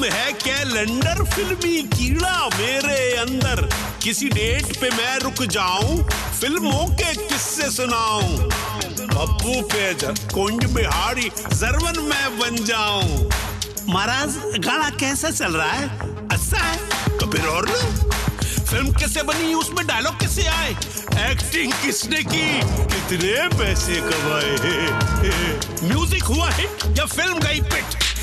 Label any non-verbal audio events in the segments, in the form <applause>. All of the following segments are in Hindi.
नाम है कैलेंडर फिल्मी कीड़ा मेरे अंदर? किसी डेट पे मैं रुक जाऊँ? फ़िल्मों के किस्से सुनाऊं? पप्पू पे कुंज बिहारी जरवन मैं बन जाऊँ। महाराज, गाना कैसा चल रहा है? अच्छा है? तो फिर और लो। फ़िल्म कैसे बनी, उसमें डायलॉग कैसे आए? एक्टिंग किसने की? कितने पैसे कमाए म्यूज़िक हुआ है या फ़िल्म गई पिट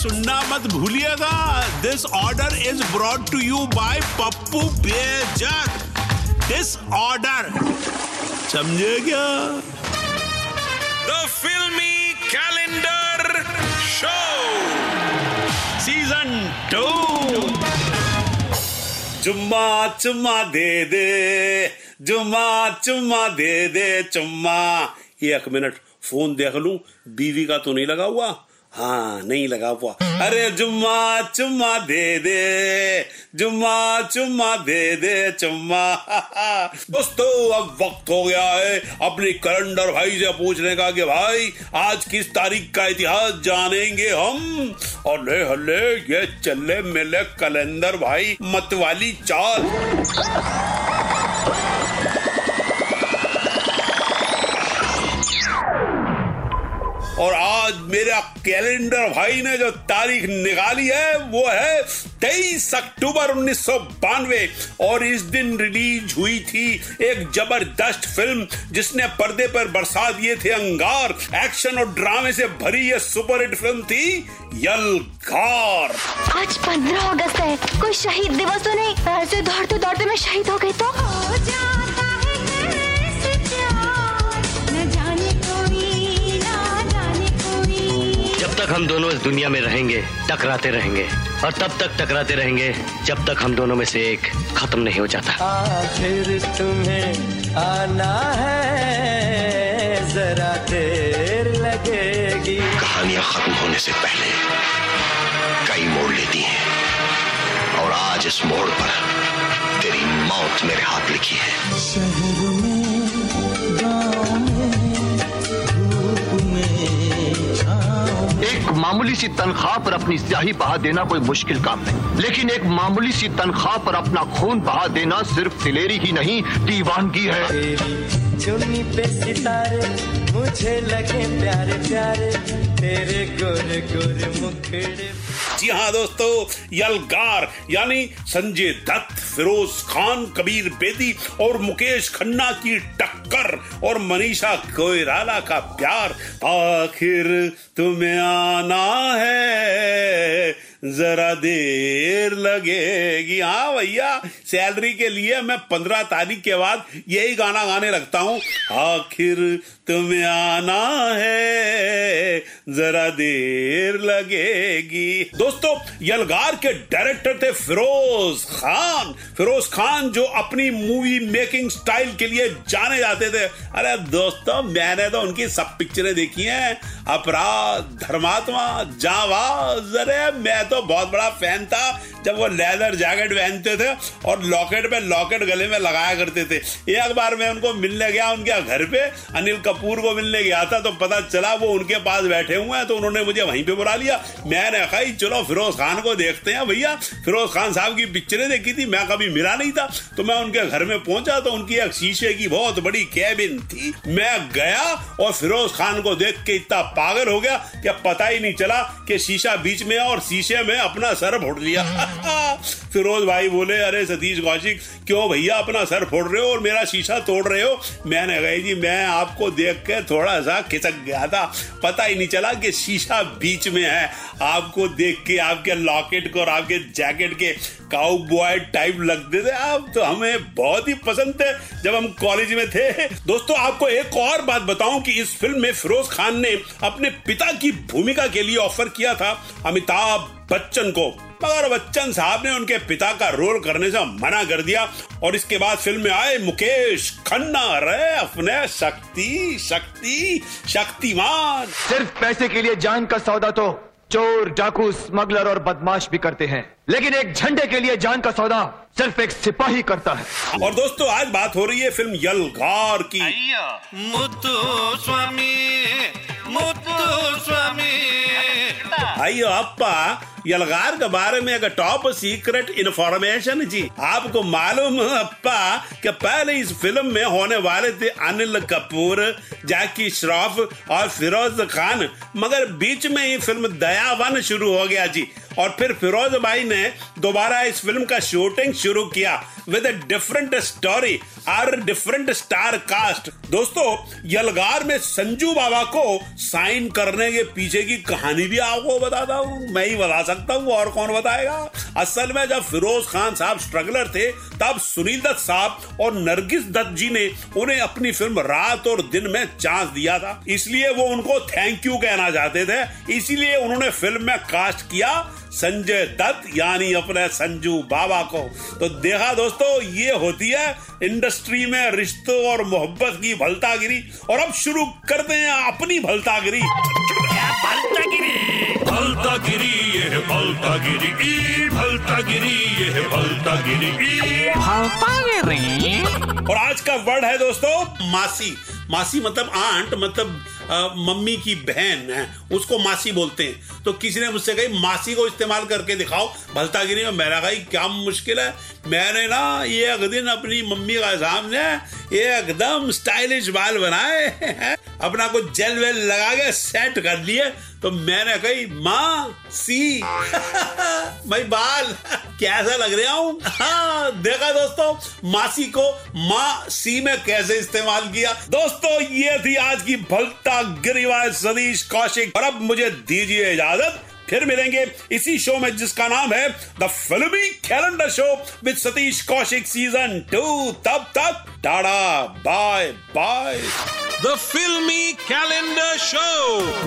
सुनना मत भूलिएगा। This order is brought to you by Pappu Bejak. This order समझे क्या? The filmy calendar show season two जुम्मा चुम्मा दे दे। जुम्मा चुम्मा दे दे चुम्मा। एक मिनट फ़ोन देख लू। बीवी का तो नहीं लगा हुआ? हाँ नहीं लगा हुआ। अरे जुम्मा, चुम्मा दे दे, जुम्मा, चुम्मा दे दे, चुम्मा। दोस्तों अब वक्त हो गया है अपने कैलेंडर भाई से पूछने का कि भाई, आज किस तारीख का इतिहास जानेंगे हम? और ले हल्ले, ये चले मिले कैलेंडर भाई, मतवाली चाल। आज मेरा कैलेंडर भाई ने जो तारीख निकाली है वो है 23 अक्टूबर उन्नीस सौ बानवे। और इस दिन रिलीज़ हुई थी एक ज़बरदस्त फ़िल्म जिसने पर्दे पर बरसा दिए थे अंगार। एक्शन और ड्रामे से भरी ये सुपरहिट फ़िल्म थी यलगार। आज पंद्रह अगस्त है कोई शहीद दिवस तो नहीं ऐसे दौड़ते दौड़ते मैं शहीद हो गई तो। हम दोनों इस दुनिया में रहेंगे टकराते रहेंगे और तब तक टकराते रहेंगे जब तक हम दोनों में से एक खत्म नहीं हो जाता। आखिर तुम्हें आना है जरा देर लगेगी। कहानियाँ खत्म होने से पहले कई मोड़ लेती हैं और आज इस मोड़ पर तेरी मौत मेरे हाथ लिखी है। शहर में मामूली सी तनख्वाह पर अपनी स्याही बहा देना कोई मुश्किल काम नहीं। लेकिन एक मामूली सी तनख्वाह पर अपना खून बहा देना सिर्फ़ दिलेरी ही नहीं, दीवानगी है। चुन्नी पे सितारे, मुझे लगे प्यारे प्यारे तेरे गोरे गोरे मुखड़े। जी हाँ दोस्तों, यलगार, यानी संजय दत्त, फिरोज खान, कबीर बेदी और मुकेश खन्ना की टक्कर और मनीषा कोयराला का प्यार। आखिर तुम्हें आना है। जरा देर लगेगी। हाँ भैया, सैलरी के लिए मैं पंद्रह तारीख के बाद यही गाना गाने लगता हूँ। आखिर तुम्हें आना है, जरा देर लगेगी। दोस्तों, यलगार के डायरेक्टर थे फिरोज खान। फिरोज खान जो अपनी मूवी मेकिंग स्टाइल के लिए जाने जाते थे। अरे दोस्तों, मैंने तो उनकी सब पिक्चरें देखी हैं। अपराध, धर्मात्मा जावाज अरे मैं तो बहुत बड़ा फ़ैन था जब वो लेदर जैकेट पहनते थे और लॉकेट पे लॉकेट गले में लगाया करते थे। एक बार मैं उनको मिलने गया उनके घर पे अनिल कपूर को मिलने गया था तो पता चला वो उनके पास बैठे हुए हैं तो उन्होंने मुझे वहीं पे बुला लिया। मैंने कहा "ही, चलो फिरोज खान को देखते हैं भैया। फिरोज खान साहब की पिक्चरें देखी थी मैं कभी मिला नहीं था। तो मैं उनके घर में पहुँचा तो उनकी एक शीशे की बहुत बड़ी कैबिन थी। मैं गया और फिरोज खान को देख के इतना पागल हो गया कि पता ही नहीं चला कि शीशा बीच में और शीशे शीशे में अपना सर फोड़ लिया। <laughs> फिरोज भाई बोले, अरे सतीश कौशिक, क्यों भैया अपना सर फोड़ रहे हो और मेरा शीशा तोड़ रहे हो? मैंने कहा, जी, मैं आपको देख के थोड़ा सा खिसक गया था। पता ही नहीं चला कि शीशा बीच में है। आपको देख के, आपके लॉकेट को और आपके जैकेट के काउ बॉय टाइप लगते थे। आप तो हमें बहुत ही पसंद थे जब हम कॉलेज में थे। दोस्तों, आपको एक और बात बताऊँ कि इस फ़िल्म में फिरोज खान ने अपने पिता की भूमिका के लिए ऑफ़र किया था। अमिताभ बच्चन को। मगर बच्चन साहब ने उनके पिता का रोल करने से मना कर दिया और इसके बाद फ़िल्म में आए मुकेश खन्ना। रे अपने शक्ति शक्ति शक्तिमान। सिर्फ़ पैसे के लिए जान का सौदा तो चोर डाकू स्मगलर और बदमाश भी करते हैं। लेकिन एक झंडे के लिए जान का सौदा सिर्फ़ एक सिपाही करता है। और दोस्तों आज बात हो रही है फ़िल्म यलगार की। मुत्तु स्वामी मुत्तु स्वामी। भाई अप्पा यलगार के बारे में एक टॉप सीक्रेट इन्फॉर्मेशन जी, आपको मालूम अप्पा, कि पहले इस फ़िल्म में होने वाले थे अनिल कपूर, जैकी श्रॉफ और फिरोज खान। मगर बीच में ही फ़िल्म दयावन शुरू हो गया जी। और फिर फिरोज भाई ने दोबारा इस फ़िल्म का शूटिंग शुरू किया विद अ डिफरेंट स्टोरी और डिफरेंट स्टार कास्ट दोस्तों, यलगार में संजू बाबा को साइन करने के पीछे की कहानी भी आपको बताता हूँ, मैं ही बता सकता हूँ, और कौन बताएगा? असल में जब फिरोज खान साहब स्ट्रगलर थे, तब सुनील दत्त साहब और नरगिस दत्त जी ने उन्हें अपनी फ़िल्म रात और दिन में चांस दिया था। इसलिए वो उनको थैंक यू कहना चाहते थे। इसीलिए उन्होंने फ़िल्म में कास्ट किया। संजय दत्त यानी अपने संजू बाबा को। तो देखा दोस्तों ये होती है इंडस्ट्री में रिश्तों और मोहब्बत की भलतागिरी। और अब शुरू करते हैं अपनी भलतागिरी। ये है ई ये है और आज का वर्ड है दोस्तों मासी। मासी मतलब आंट मतलब मम्मी की बहन है, उसको मासी बोलते हैं। तो किसी ने मुझसे कही, मासी को इस्तेमाल करके दिखाओ भलतागिरी में। मेरा कही क्या मुश्किल है? मैंने ना, ये एक दिन अपनी मम्मी का सामने एकदम स्टाइलिश बाल बनाए अपना कुछ जेल वेल लगा के सेट कर लिए तो मैंने कही, माँ, सी। <laughs> भाई, बाल, कैसा लग रहा हूँ? हाँ देखा दोस्तों, मासी को माँ, सी में कैसे इस्तेमाल किया? दोस्तों, ये थी आज की भलता गिरीवाज सतीश कौशिक, और अब मुझे दीजिए इजाज़त। फिर मिलेंगे इसी शो में जिसका नाम है the filmy calendar show with Satish Kaushik season two तब तक tata bye bye the filmy calendar show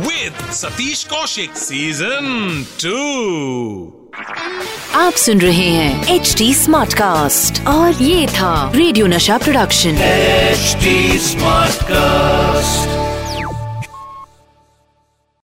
with Satish Kaushik Season 2. आप सुन रहे हैं एच डी स्मार्ट कास्ट और ये था रेडियो नशा प्रोडक्शन एचडी स्मार्ट